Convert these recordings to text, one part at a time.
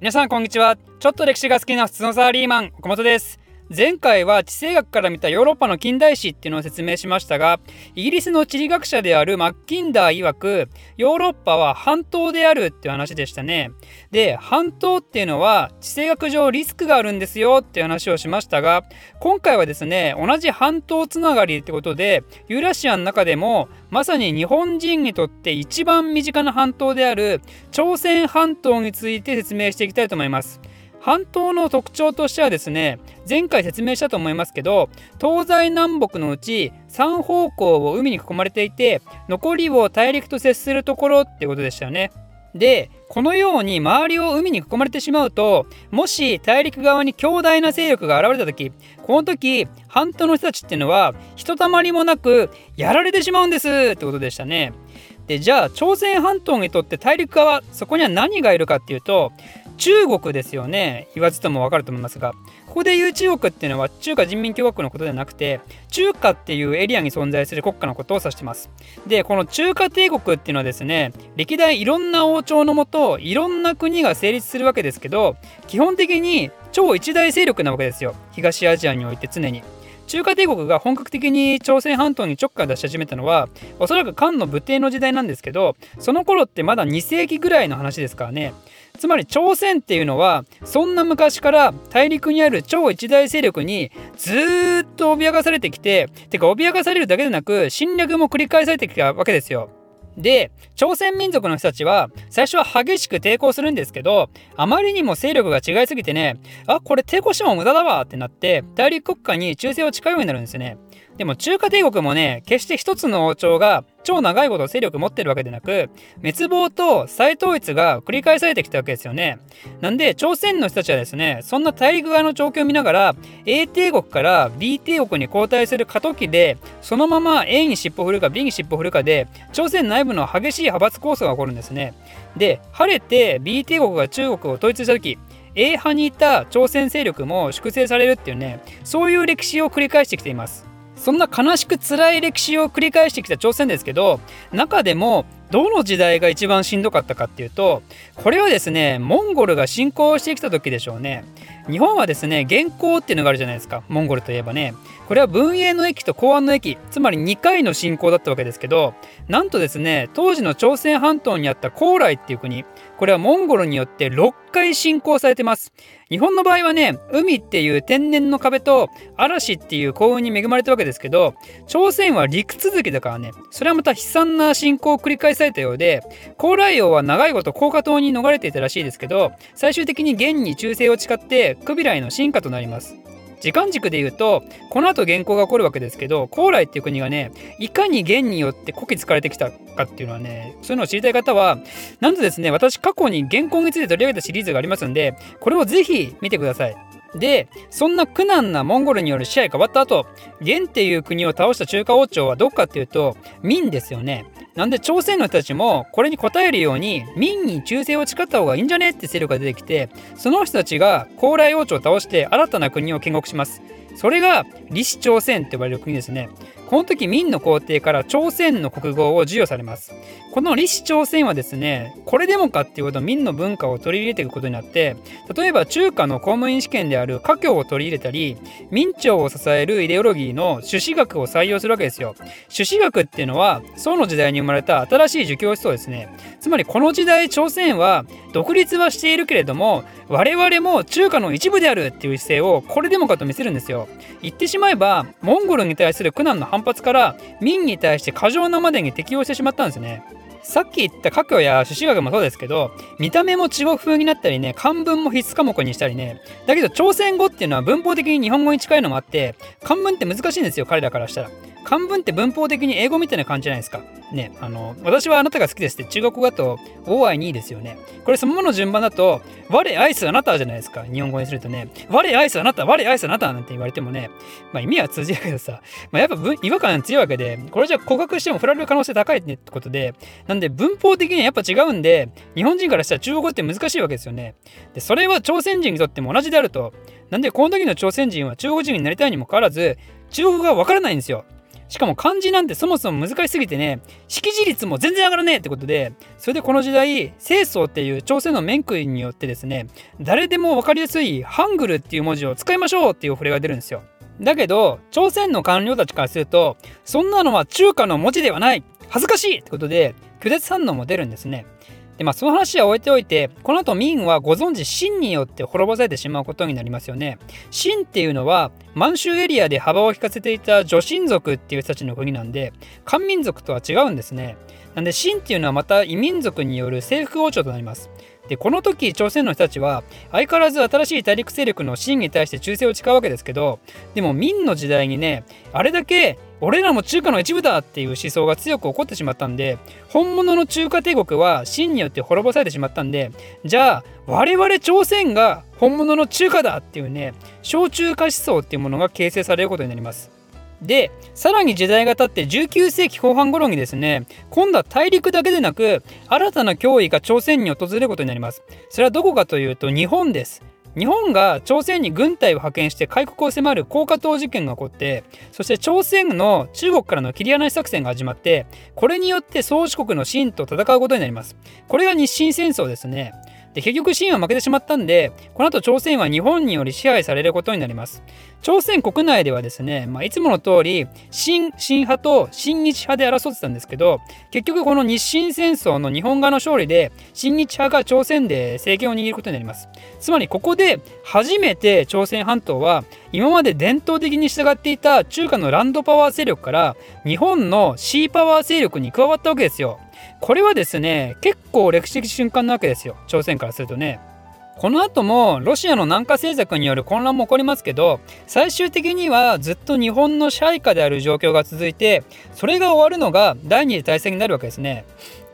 皆さんこんにちは。ちょっと歴史が好きな普通のサラリーマン岡本です。前回は地政学から見たヨーロッパの近代史っていうのを説明しましたがイギリスの地理学者であるマッキンダー曰くヨーロッパは半島であるっていう話でしたね。で半島っていうのは地政学上リスクがあるんですよっていう話をしましたが今回はですね同じ半島つながりってことでユーラシアの中でもまさに日本人にとって一番身近な半島である朝鮮半島について説明していきたいと思います。半島の特徴としてはですね前回説明したと思いますけど東西南北のうち3方向を海に囲まれていて残りを大陸と接するところってことでしたよね。でこのように周りを海に囲まれてしまうともし大陸側に強大な勢力が現れた時この時半島の人たちっていうのはひとたまりもなくやられてしまうんですってことでしたね。でじゃあ朝鮮半島にとって大陸側そこには何がいるかっていうと中国ですよね。言わずとも分かると思いますが。ここで言う中国っていうのは中華人民共和国のことではなくて中華っていうエリアに存在する国家のことを指してます。でこの中華帝国っていうのはですね歴代いろんな王朝のもといろんな国が成立するわけですけど基本的に超一大勢力なわけですよ。東アジアにおいて常に。中華帝国が本格的に朝鮮半島に直下出し始めたのはおそらく漢の武帝の時代なんですけどその頃ってまだ2世紀ぐらいの話ですからねつまり朝鮮っていうのはそんな昔から大陸にある超一大勢力にずっと脅かされてきててか脅かされるだけでなく侵略も繰り返されてきたわけですよ。で朝鮮民族の人たちは最初は激しく抵抗するんですけどあまりにも勢力が違いすぎてねあこれ抵抗しても無駄だわってなって大陸国家に忠誠を誓うようになるんですね。でも中華帝国もね決して一つの王朝が超長いこと勢力持ってるわけでなく滅亡と再統一が繰り返されてきたわけですよね。なんで朝鮮の人たちはですねそんな大陸側の状況を見ながら A 帝国から B 帝国に交代する過渡期でそのまま A に尻尾振るか B に尻尾振るかで朝鮮内部の激しい派閥構想が起こるんですね。で晴れて B 帝国が中国を統一した時 A 派にいた朝鮮勢力も粛清されるっていうねそういう歴史を繰り返してきています。そんな悲しく辛い歴史を繰り返してきた朝鮮ですけど中でもどの時代が一番しんどかったかっていうとこれはですねモンゴルが侵攻してきた時でしょうね。日本はですね元寇っていうのがあるじゃないですか。モンゴルといえばね。これは文永の駅と公安の駅つまり2回の侵攻だったわけですけどなんとですね当時の朝鮮半島にあった高麗っていう国これはモンゴルによって6回侵攻されてます。日本の場合はね海っていう天然の壁と嵐っていう幸運に恵まれたわけですけど朝鮮は陸続きだからねそれはまた悲惨な侵攻を繰り返されたようで高麗王は長いこと高架島に逃れていたらしいですけど最終的に元に忠誠を誓ってクビライの進化となります。時間軸で言うとこの後原稿が起こるわけですけど高麗っていう国がねいかに元によってこき使われてきたかっていうのはねそういうのを知りたい方はなんとですね私過去に原稿について取り上げたシリーズがありますんでこれをぜひ見てください。でそんな苦難なモンゴルによる支配変わった後元っていう国を倒した中華王朝はどっかっていうと民ですよね。なんで朝鮮の人たちもこれに応えるように民に忠誠を誓った方がいいんじゃねって勢力が出てきてその人たちが高麗王朝を倒して新たな国を建国します。それが李氏朝鮮って呼ばれる国ですね。この時明の皇帝から朝鮮の国号を授与されます。この李氏朝鮮はですねこれでもかっていうこと明の文化を取り入れていくことになって例えば中華の公務員試験である家教を取り入れたり明朝を支えるイデオロギーの朱子学を採用するわけですよ。朱子学っていうのは宋の時代に生まれた新しい儒教思想ですね。つまりこの時代朝鮮は独立はしているけれども我々も中華の一部であるっていう姿勢をこれでもかと見せるんですよ。言ってしまえばモンゴルに対する苦難の反発から民に対して過剰なまでに適応してしまったんですね。さっき言った家教や朱子学もそうですけど見た目も中国風になったりね漢文も必須科目にしたりね。だけど朝鮮語っていうのは文法的に日本語に近いのもあって漢文って難しいんですよ彼らからしたら。漢文って文法的に英語みたいな感じじゃないですか。ね、あの、私はあなたが好きですって中国語だと、お愛にいいですよね。これそのままの順番だと、我愛すあなたじゃないですか。日本語にするとね、我愛すあなた、我愛すあなたなんて言われてもね、まあ意味は通じるけどさ、まあ、やっぱ違和感強いわけで、これじゃ告白しても振られる可能性高いってことで、なんで文法的にはやっぱ違うんで、日本人からしたら中国語って難しいわけですよね。で、それは朝鮮人にとっても同じであると。なんでこの時の朝鮮人は中国人になりたいにもかかわらず、中国語がわからないんですよ。しかも漢字なんてそもそも難しすぎてね識字率も全然上がらねえってことでそれでこの時代清掃っていう朝鮮の面食いによってですね誰でも分かりやすいハングルっていう文字を使いましょうっていうお触れが出るんですよ。だけど朝鮮の官僚たちからするとそんなのは中華の文字ではない。恥ずかしいってことで拒絶反応も出るんですね。でまあその話は置いておいてこの後明はご存知秦によって滅ぼされてしまうことになりますよね。秦っていうのは満州エリアで幅を利かせていた女神族っていう人たちの国なんで漢民族とは違うんですね。なんで秦っていうのはまた異民族による征服王朝となります。でこの時朝鮮の人たちは相変わらず新しい大陸勢力の秦に対して忠誠を誓うわけですけどでも明の時代にねあれだけ俺らも中華の一部だっていう思想が強く起こってしまったんで本物の中華帝国は秦によって滅ぼされてしまったんでじゃあ我々朝鮮が本物の中華だっていうね小中華思想っていうものが形成されることになります。でさらに時代が経って19世紀後半頃にですね今度は大陸だけでなく新たな脅威が朝鮮に訪れることになりますそれはどこかというと日本です日本が朝鮮に軍隊を派遣して開国を迫る高架島事件が起こってそして朝鮮の中国からの切り離し作戦が始まってこれによって宗主国の清と戦うことになります。これが日清戦争ですね。で結局清は負けてしまったんでこの後朝鮮は日本により支配されることになります。朝鮮国内ではですね、まあ、いつもの通り新新派と新日派で争ってたんですけど結局この日清戦争の日本側の勝利で新日派が朝鮮で政権を握ることになります。つまりここで初めて朝鮮半島は今まで伝統的に従っていた中華のランドパワー勢力から日本のシーパワー勢力に加わったわけですよ。これはですね結構歴史的瞬間なわけですよ。朝鮮からするとね。この後もロシアの南下政策による混乱も起こりますけど最終的にはずっと日本の支配下である状況が続いてそれが終わるのが第二次大戦になるわけですね。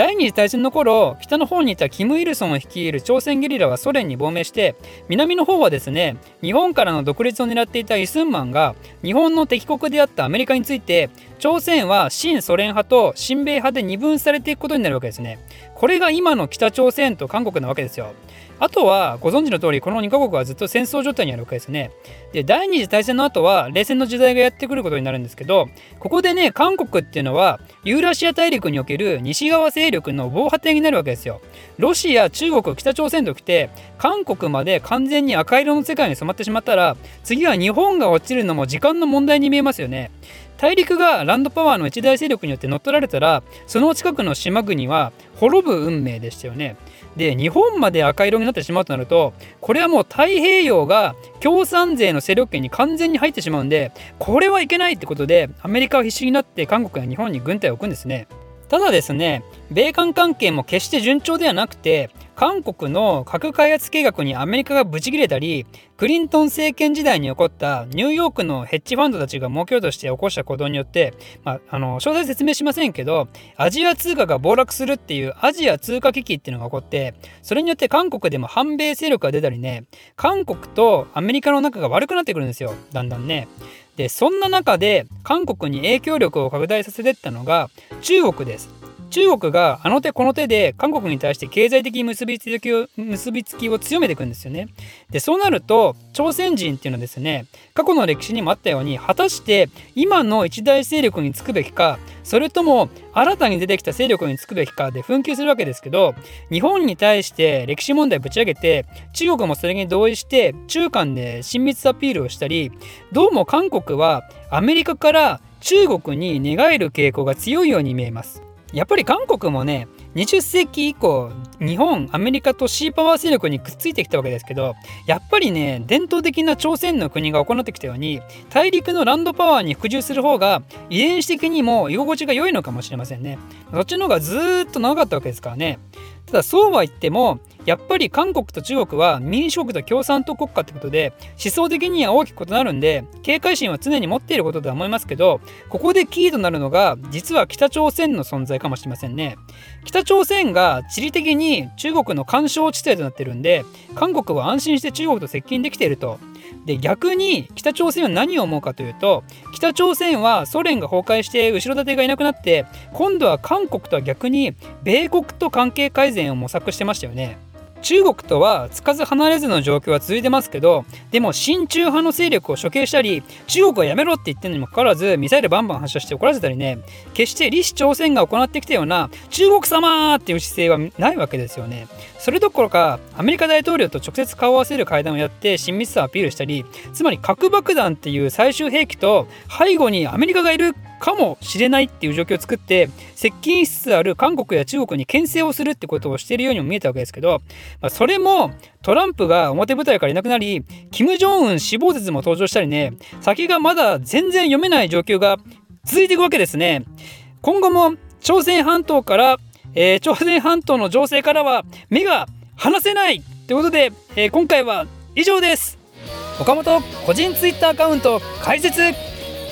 第二次大戦の頃北の方にいたキム・イルソンを率いる朝鮮ゲリラはソ連に亡命して南の方はですね日本からの独立を狙っていたイスンマンが日本の敵国であったアメリカについて朝鮮は新ソ連派と親米派で二分されていくことになるわけですね。これが今の北朝鮮と韓国なわけですよ。あとはご存知の通りこの2カ国はずっと戦争状態にあるわけですね。で第二次大戦の後は冷戦の時代がやってくることになるんですけどここでね韓国っていうのはユーラシア大陸における西側勢力の防波堤になるわけですよ。ロシア中国北朝鮮ときて韓国まで完全に赤色の世界に染まってしまったら次は日本が落ちるのも時間の問題に見えますよね。大陸がランドパワーの一大勢力によって乗っ取られたらその近くの島国は滅ぶ運命でしたよね。で日本まで赤色になってしまうとなるとこれはもう太平洋が共産税の勢力圏に完全に入ってしまうんでこれはいけないってことでアメリカは必死になって韓国や日本に軍隊を置くんですね。ただですね米韓関係も決して順調ではなくて韓国の核開発計画にアメリカがブチ切れたりクリントン政権時代に起こったニューヨークのヘッジファンドたちが儲けようとして起こした行動によって、まあ、あの詳細説明しませんけどアジア通貨が暴落するっていうアジア通貨危機っていうのが起こってそれによって韓国でも反米勢力が出たりね韓国とアメリカの仲が悪くなってくるんですよだんだんね。でそんな中で韓国に影響力を拡大させていったのが中国です。中国があの手この手で韓国に対して経済的結びつきを結びつきを強めていくんですよね。でそうなると朝鮮人っていうのはですね過去の歴史にもあったように果たして今の一大勢力につくべきかそれとも新たに出てきた勢力につくべきかで紛糾するわけですけど日本に対して歴史問題ぶち上げて中国もそれに同意して中間で親密アピールをしたりどうも韓国はアメリカから中国に寝返る傾向が強いように見えます。やっぱり韓国もね20世紀以降日本アメリカとシーパワー勢力にくっついてきたわけですけどやっぱりね伝統的な朝鮮の国が行ってきたように大陸のランドパワーに服従する方が遺伝子的にも居心地が良いのかもしれませんね。そっちの方がずっと長かったわけですからね。ただそうは言ってもやっぱり韓国と中国は民主国と共産党国家ってことで思想的には大きく異なるんで警戒心は常に持っていることとは思いますけどここでキーとなるのが実は北朝鮮の存在かもしれませんね。北朝鮮が地理的に中国の干渉地帯となってるんで韓国は安心して中国と接近できていると。で逆に北朝鮮は何を思うかというと北朝鮮はソ連が崩壊して後ろ盾がいなくなって今度は韓国とは逆に米国と関係改善を模索してましたよね。中国とはつかず離れずの状況は続いてますけどでも親中派の勢力を処刑したり中国はやめろって言ってるにもかかわらずミサイルバンバン発射して怒らせたりね。決して李氏朝鮮が行ってきたような中国様っていう姿勢はないわけですよね。それどころかアメリカ大統領と直接顔を合わせる会談をやって親密さをアピールしたりつまり核爆弾っていう最終兵器と背後にアメリカがいるかもしれないっていう状況を作って接近しつつある韓国や中国に牽制をするってことをしているようにも見えたわけですけど、まあ、それもトランプが表舞台からいなくなり金正恩死亡説も登場したりね先がまだ全然読めない状況が続いていくわけですね。今後も朝鮮半島から、えー、朝鮮半島の情勢からは目が離せないということで、えー、今回は以上です。岡本個人ツイッターアカウント開設。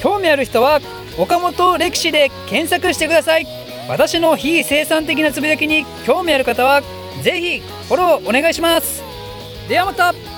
興味ある人は岡本歴史で検索してください。私の非生産的なつぶやきに興味ある方は是非フォローお願いします。ではまた。